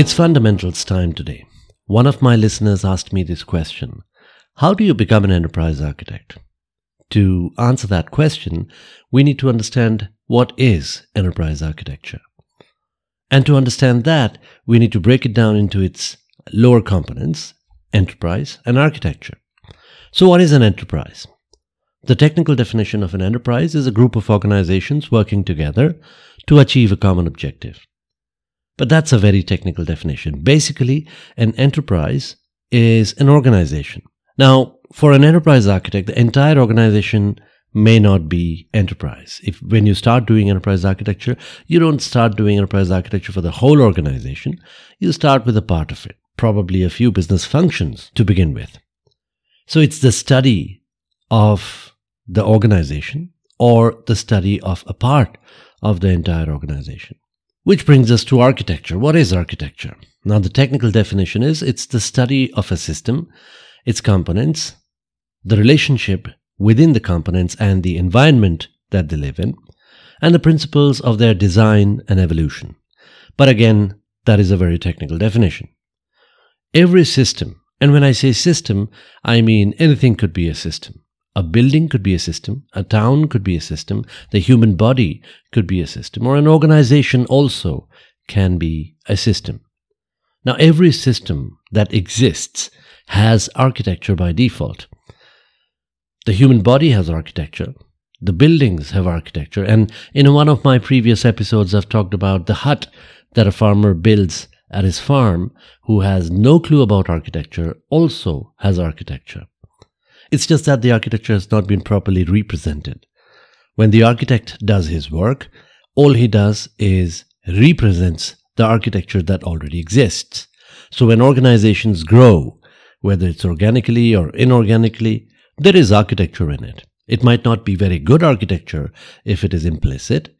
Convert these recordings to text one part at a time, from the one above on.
It's fundamentals time today. One of my listeners asked me this question How do you become an enterprise architect? To answer that question, we need to understand what is enterprise architecture. And to understand that, we need to break it down into its lower components enterprise and architecture. So, what is an enterprise? The technical definition of an enterprise is a group of organizations working together to achieve a common objective. But that's a very technical definition. Basically, an enterprise is an organization. Now, for an enterprise architect, the entire organization may not be enterprise. If when you start doing enterprise architecture, you don't start doing enterprise architecture for the whole organization. You start with a part of it, probably a few business functions to begin with. So it's the study of the organization or the study of a part of the entire organization. Which brings us to architecture. What is architecture? Now, the technical definition is it's the study of a system, its components, the relationship within the components and the environment that they live in, and the principles of their design and evolution. But again, that is a very technical definition. Every system, and when I say system, I mean anything could be a system. A building could be a system, a town could be a system, the human body could be a system, or an organization also can be a system. Now, every system that exists has architecture by default. The human body has architecture. The buildings have architecture. And in one of my previous episodes, I've talked about the hut that a farmer builds at his farm who has no clue about architecture also has architecture. It's just that the architecture has not been properly represented. When the architect does his work, all he does is represents the architecture that already exists. So when organizations grow, whether it's organically or inorganically, there is architecture in it. It might not be very good architecture if it is implicit,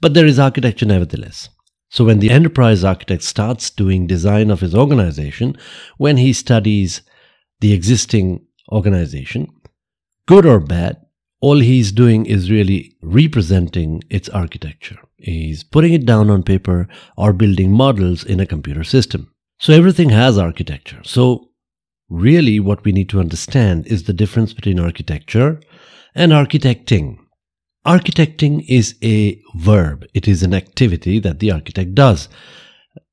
but there is architecture nevertheless. So when the enterprise architect starts doing design of his organization, when he studies the existing organization, good or bad, all he's doing is really representing its architecture. He's putting it down on paper or building models in a computer system. So everything has architecture. So Really, what we need to understand is the difference between architecture and architecting. Architecting is a verb, it is an activity that the architect does.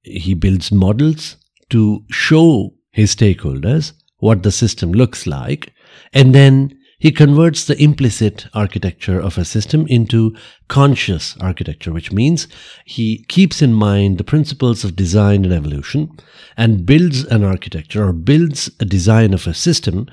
He builds models to show his stakeholders what the system looks like, and then he converts the implicit architecture of a system into conscious architecture, which means he keeps in mind the principles of design and evolution and builds an architecture or builds a design of a system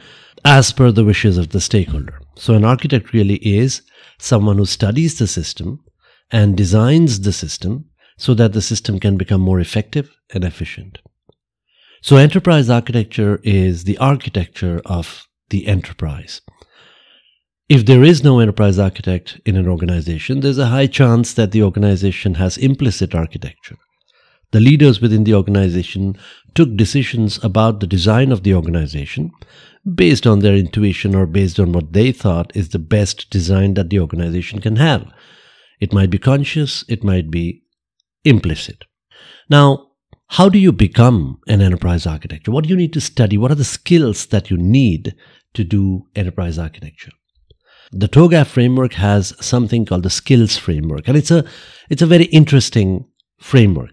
as per the wishes of the stakeholder. So, an architect really is someone who studies the system and designs the system so that the system can become more effective and efficient. So, enterprise architecture is the architecture of the enterprise. If there is no enterprise architect in an organization, there's a high chance that the organization has implicit architecture. The leaders within the organization took decisions about the design of the organization based on their intuition or based on what they thought is the best design that the organization can have. It might be conscious, it might be implicit. Now, how do you become an enterprise architecture? What do you need to study? What are the skills that you need to do enterprise architecture? The TOGAF framework has something called the skills framework, and it's a it's a very interesting framework.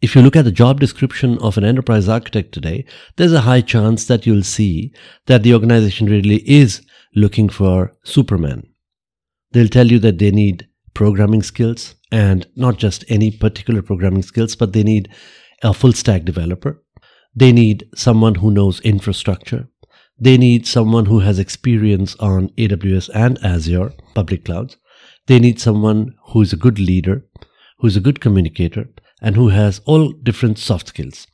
If you look at the job description of an enterprise architect today, there's a high chance that you'll see that the organization really is looking for Superman. They'll tell you that they need programming skills and not just any particular programming skills, but they need a full stack developer. They need someone who knows infrastructure. They need someone who has experience on AWS and Azure public clouds. They need someone who is a good leader, who is a good communicator, and who has all different soft skills.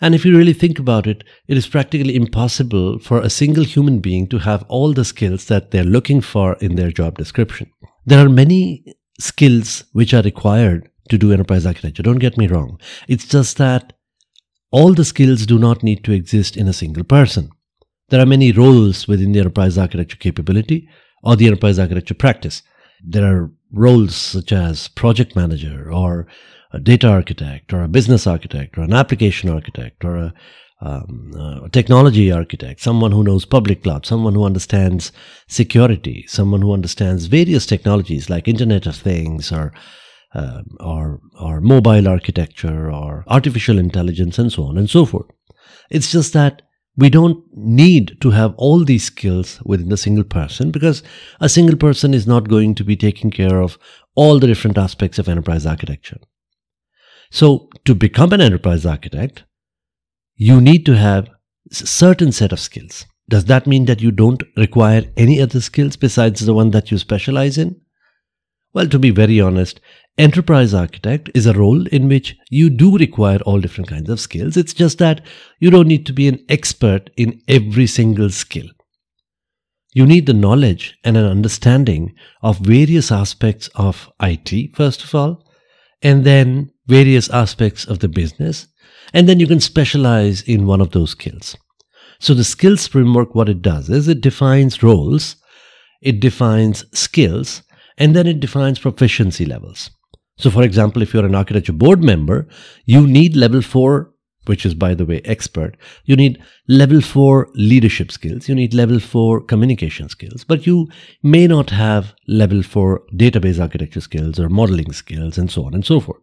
And if you really think about it, it is practically impossible for a single human being to have all the skills that they're looking for in their job description. There are many skills which are required to do enterprise architecture. Don't get me wrong. It's just that all the skills do not need to exist in a single person. There are many roles within the enterprise architecture capability or the enterprise architecture practice. There are roles such as project manager or a data architect or a business architect or an application architect or a, um, a technology architect, someone who knows public cloud, someone who understands security, someone who understands various technologies like Internet of Things or uh, or or mobile architecture or artificial intelligence and so on and so forth. It's just that we don't need to have all these skills within a single person because a single person is not going to be taking care of all the different aspects of enterprise architecture. So to become an enterprise architect, you need to have a certain set of skills. Does that mean that you don't require any other skills besides the one that you specialize in? Well, to be very honest, enterprise architect is a role in which you do require all different kinds of skills. It's just that you don't need to be an expert in every single skill. You need the knowledge and an understanding of various aspects of IT, first of all, and then various aspects of the business, and then you can specialize in one of those skills. So the skills framework, what it does is it defines roles, it defines skills, and then it defines proficiency levels. So for example, if you're an architecture board member, you need level four, which is by the way expert. You need level four leadership skills. You need level four communication skills, but you may not have level four database architecture skills or modeling skills and so on and so forth.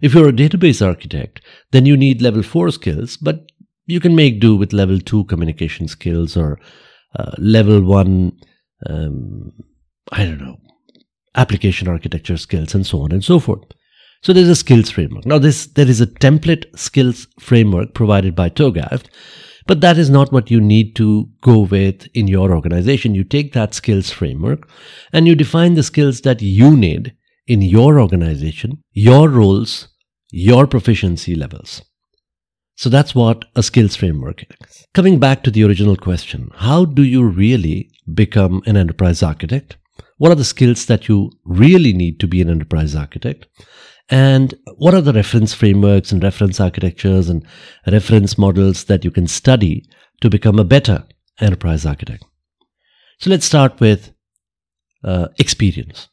If you're a database architect, then you need level four skills, but you can make do with level two communication skills or uh, level one, um, I don't know, application architecture skills and so on and so forth. So there's a skills framework. Now this, there is a template skills framework provided by TOGAF, but that is not what you need to go with in your organization. You take that skills framework and you define the skills that you need in your organization, your roles, your proficiency levels. So that's what a skills framework is. Coming back to the original question, how do you really become an enterprise architect? What are the skills that you really need to be an enterprise architect? And what are the reference frameworks and reference architectures and reference models that you can study to become a better enterprise architect? So let's start with uh, experience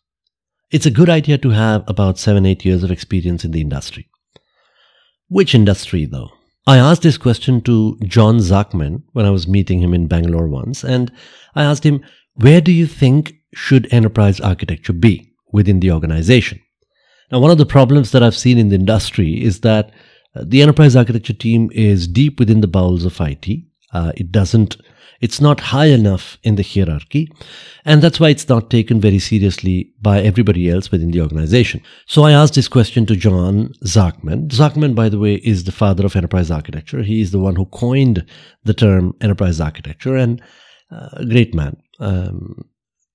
it's a good idea to have about seven, eight years of experience in the industry. Which industry, though? I asked this question to John Zachman when I was meeting him in Bangalore once, and I asked him, Where do you think should enterprise architecture be within the organization? Now, one of the problems that I've seen in the industry is that uh, the enterprise architecture team is deep within the bowels of IT. Uh, it doesn't it's not high enough in the hierarchy, and that's why it's not taken very seriously by everybody else within the organization. So I asked this question to John Zachman. Zachman, by the way, is the father of enterprise architecture. He is the one who coined the term enterprise architecture, and uh, a great man. Um,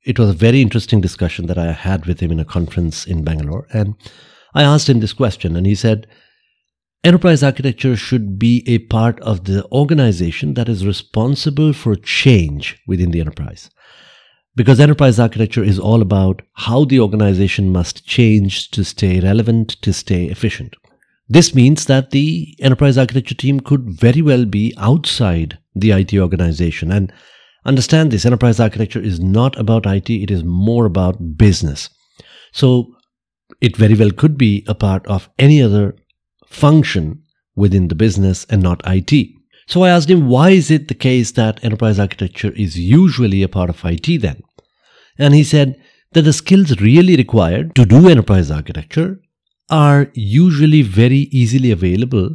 it was a very interesting discussion that I had with him in a conference in Bangalore, and I asked him this question, and he said, Enterprise architecture should be a part of the organization that is responsible for change within the enterprise. Because enterprise architecture is all about how the organization must change to stay relevant, to stay efficient. This means that the enterprise architecture team could very well be outside the IT organization. And understand this enterprise architecture is not about IT, it is more about business. So it very well could be a part of any other function within the business and not IT. So I asked him, why is it the case that enterprise architecture is usually a part of IT then? And he said that the skills really required to do enterprise architecture are usually very easily available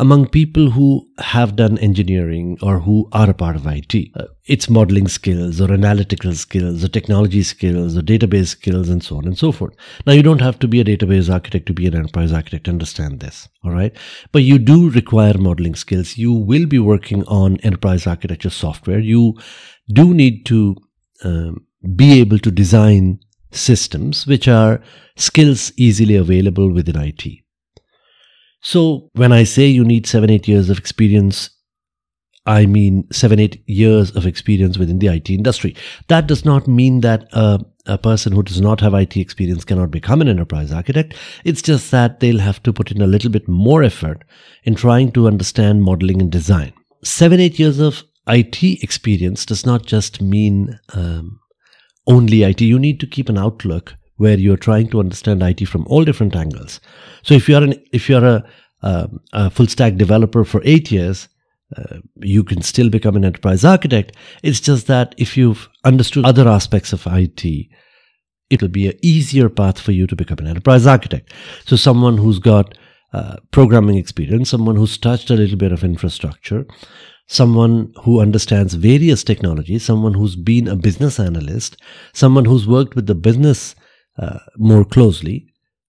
among people who have done engineering or who are a part of IT. Uh, it's modeling skills or analytical skills or technology skills or database skills and so on and so forth. Now, you don't have to be a database architect to be an enterprise architect, understand this, all right? But you do require modeling skills. You will be working on enterprise architecture software. You do need to um, be able to design systems, which are skills easily available within IT. So when I say you need seven, eight years of experience, I mean seven, eight years of experience within the IT industry. That does not mean that a, a person who does not have IT experience cannot become an enterprise architect. It's just that they'll have to put in a little bit more effort in trying to understand modeling and design. Seven, eight years of IT experience does not just mean um, only IT. You need to keep an outlook where you're trying to understand IT from all different angles. So if you're an if you're a, uh, a full stack developer for eight years, uh, you can still become an enterprise architect. It's just that if you've understood other aspects of IT, it'll be an easier path for you to become an enterprise architect. So someone who's got uh, programming experience, someone who's touched a little bit of infrastructure, someone who understands various technologies, someone who's been a business analyst, someone who's worked with the business more closely,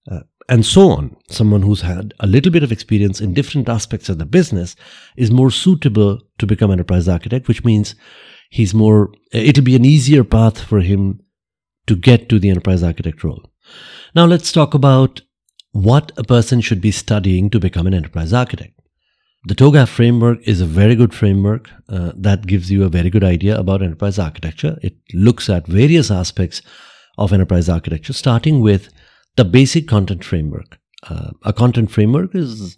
uh, and so on. Someone who's had a little bit of experience in different aspects of the business is more suitable to become enterprise architect, which means he's more, it'll be an easier path for him to get to the enterprise architect role. Now let's talk about what a person should be studying to become an enterprise architect. The TOGAF framework is a very good framework uh, that gives you a very good idea about enterprise architecture. It looks at various aspects of enterprise architecture, starting with the basic content framework. Uh, a content framework is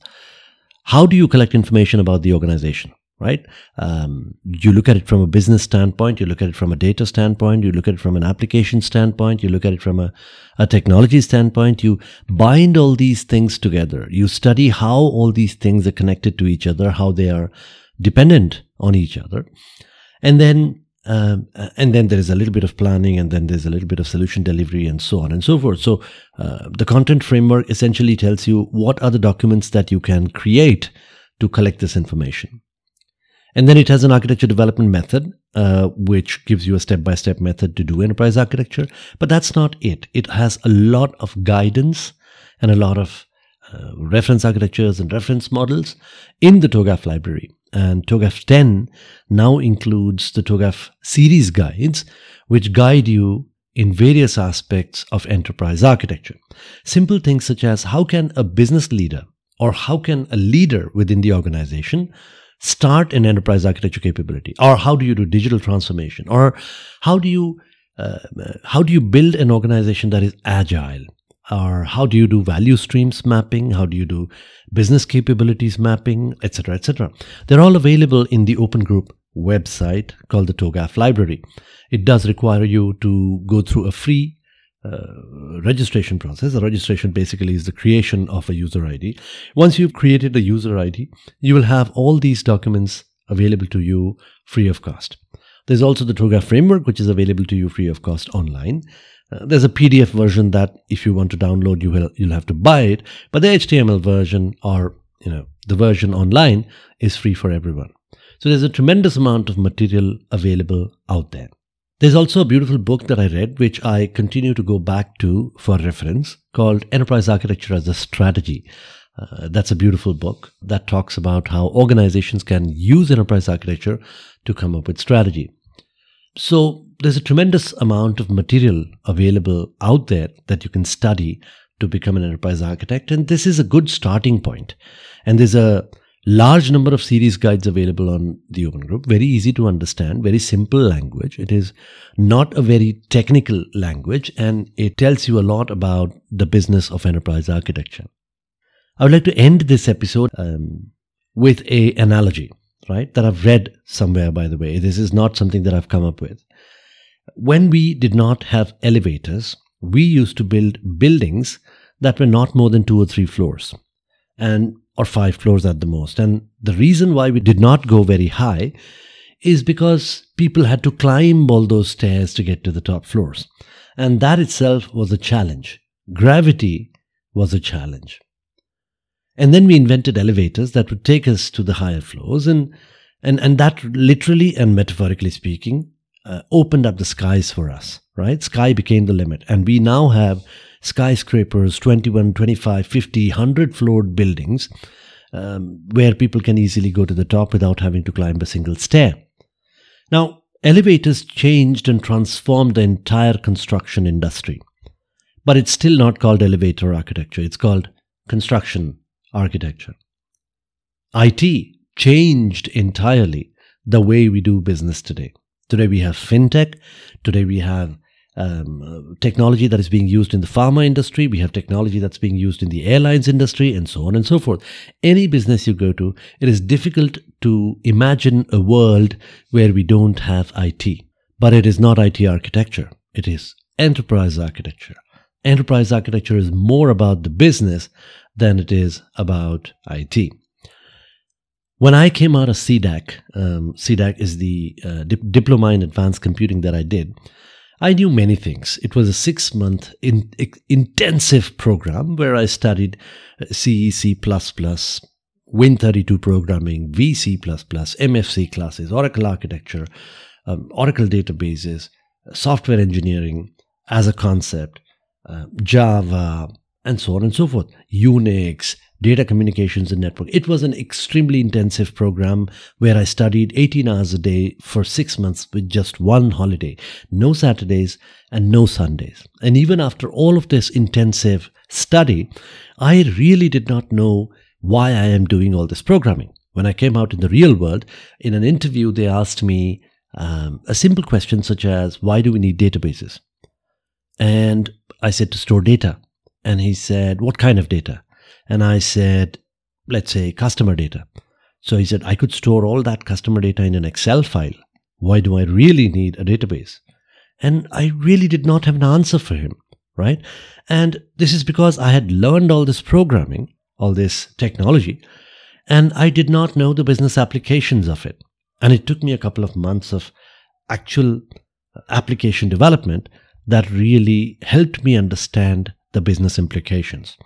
how do you collect information about the organization, right? Um, you look at it from a business standpoint, you look at it from a data standpoint, you look at it from an application standpoint, you look at it from a, a technology standpoint, you bind all these things together. You study how all these things are connected to each other, how they are dependent on each other. And then um, uh, and then there is a little bit of planning, and then there's a little bit of solution delivery, and so on and so forth. So, uh, the content framework essentially tells you what are the documents that you can create to collect this information. And then it has an architecture development method, uh, which gives you a step by step method to do enterprise architecture. But that's not it. It has a lot of guidance and a lot of uh, reference architectures and reference models in the TOGAF library. And TOGAF 10 now includes the TOGAF series guides, which guide you in various aspects of enterprise architecture. Simple things such as how can a business leader or how can a leader within the organization start an enterprise architecture capability? Or how do you do digital transformation? Or how do you uh, how do you build an organization that is agile or how do you do value streams mapping how do you do business capabilities mapping etc etc they're all available in the open group website called the togaf library it does require you to go through a free uh, registration process. The registration basically is the creation of a user ID. Once you've created a user ID, you will have all these documents available to you free of cost. There's also the TOGAF framework, which is available to you free of cost online. Uh, there's a PDF version that if you want to download, you will you'll have to buy it. But the HTML version or you know the version online is free for everyone. So there's a tremendous amount of material available out there. There's also a beautiful book that I read, which I continue to go back to for reference, called Enterprise Architecture as a Strategy. Uh, that's a beautiful book that talks about how organizations can use enterprise architecture to come up with strategy. So there's a tremendous amount of material available out there that you can study to become an enterprise architect. And this is a good starting point. And there's a large number of series guides available on the open group very easy to understand very simple language it is not a very technical language and it tells you a lot about the business of enterprise architecture i would like to end this episode um, with a analogy right that i've read somewhere by the way this is not something that i've come up with when we did not have elevators we used to build buildings that were not more than two or three floors and or five floors at the most. And the reason why we did not go very high is because people had to climb all those stairs to get to the top floors. And that itself was a challenge. Gravity was a challenge. And then we invented elevators that would take us to the higher floors. And, and, and that literally and metaphorically speaking, uh, opened up the skies for us, right? Sky became the limit. And we now have skyscrapers, 21, 25, 50, 100 floored buildings um, where people can easily go to the top without having to climb a single stair. Now, elevators changed and transformed the entire construction industry. But it's still not called elevator architecture, it's called construction architecture. IT changed entirely the way we do business today. Today we have fintech. Today we have um, technology that is being used in the pharma industry. We have technology that's being used in the airlines industry and so on and so forth. Any business you go to, it is difficult to imagine a world where we don't have IT. But it is not IT architecture. It is enterprise architecture. Enterprise architecture is more about the business than it is about IT. When I came out of CDAC, um, CDAC is the uh, dip- diploma in advanced computing that I did. I knew many things. It was a six month in, intensive program where I studied C, C, Win32 programming, VC, MFC classes, Oracle architecture, um, Oracle databases, software engineering as a concept, uh, Java, and so on and so forth, Unix, data communications and network. It was an extremely intensive program where I studied 18 hours a day for six months with just one holiday, no Saturdays and no Sundays. And even after all of this intensive study, I really did not know why I am doing all this programming. When I came out in the real world, in an interview, they asked me um, a simple question such as, Why do we need databases? And I said, To store data. And he said, What kind of data? And I said, let's say customer data. So he said, I could store all that customer data in an Excel file. Why do I really need a database? And I really did not have an answer for him, right? And this is because I had learned all this programming, all this technology, and I did not know the business applications of it. And it took me a couple of months of actual application development that really helped me understand the business implications.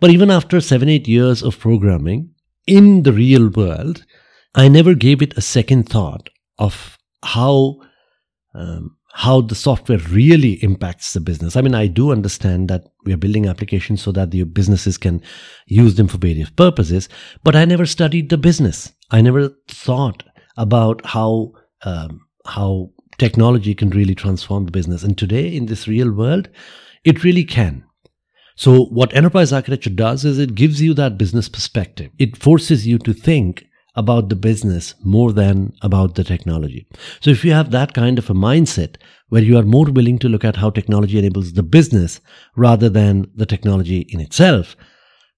But even after seven, eight years of programming in the real world, I never gave it a second thought of how um, how the software really impacts the business. I mean, I do understand that we are building applications so that the businesses can use them for various purposes, but I never studied the business. I never thought about how um, how technology can really transform the business. And today, in this real world, it really can. So, what enterprise architecture does is it gives you that business perspective. It forces you to think about the business more than about the technology. So, if you have that kind of a mindset where you are more willing to look at how technology enables the business rather than the technology in itself,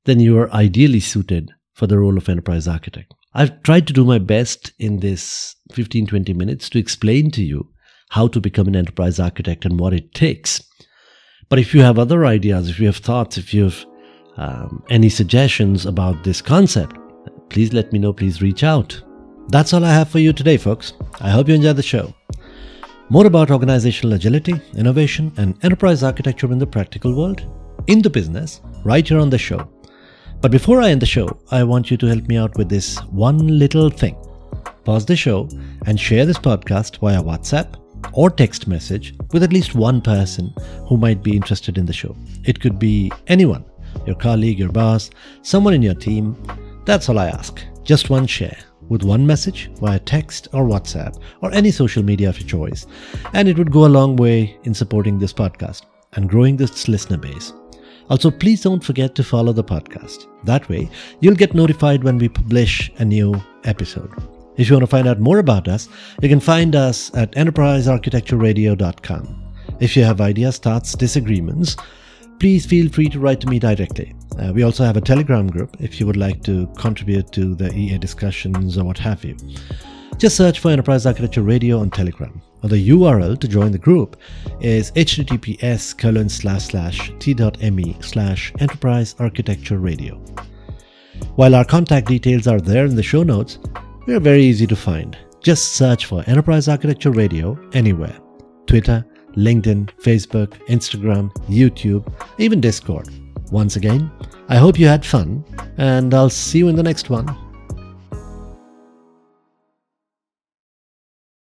then you are ideally suited for the role of enterprise architect. I've tried to do my best in this 15 20 minutes to explain to you how to become an enterprise architect and what it takes. But if you have other ideas, if you have thoughts, if you have um, any suggestions about this concept, please let me know. Please reach out. That's all I have for you today, folks. I hope you enjoyed the show. More about organizational agility, innovation, and enterprise architecture in the practical world, in the business, right here on the show. But before I end the show, I want you to help me out with this one little thing. Pause the show and share this podcast via WhatsApp or text message with at least one person who might be interested in the show. It could be anyone your colleague, your boss, someone in your team. That's all I ask. Just one share with one message via text or WhatsApp or any social media of your choice. And it would go a long way in supporting this podcast and growing this listener base. Also, please don't forget to follow the podcast. That way, you'll get notified when we publish a new episode. If you want to find out more about us, you can find us at enterprisearchitectureradio.com. If you have ideas, thoughts, disagreements, please feel free to write to me directly. Uh, we also have a Telegram group if you would like to contribute to the EA discussions or what have you. Just search for Enterprise Architecture Radio on Telegram. Or the URL to join the group is https colon slash slash t.me slash enterprise architecture radio. While our contact details are there in the show notes, we are very easy to find. Just search for Enterprise Architecture Radio anywhere Twitter, LinkedIn, Facebook, Instagram, YouTube, even Discord. Once again, I hope you had fun, and I'll see you in the next one.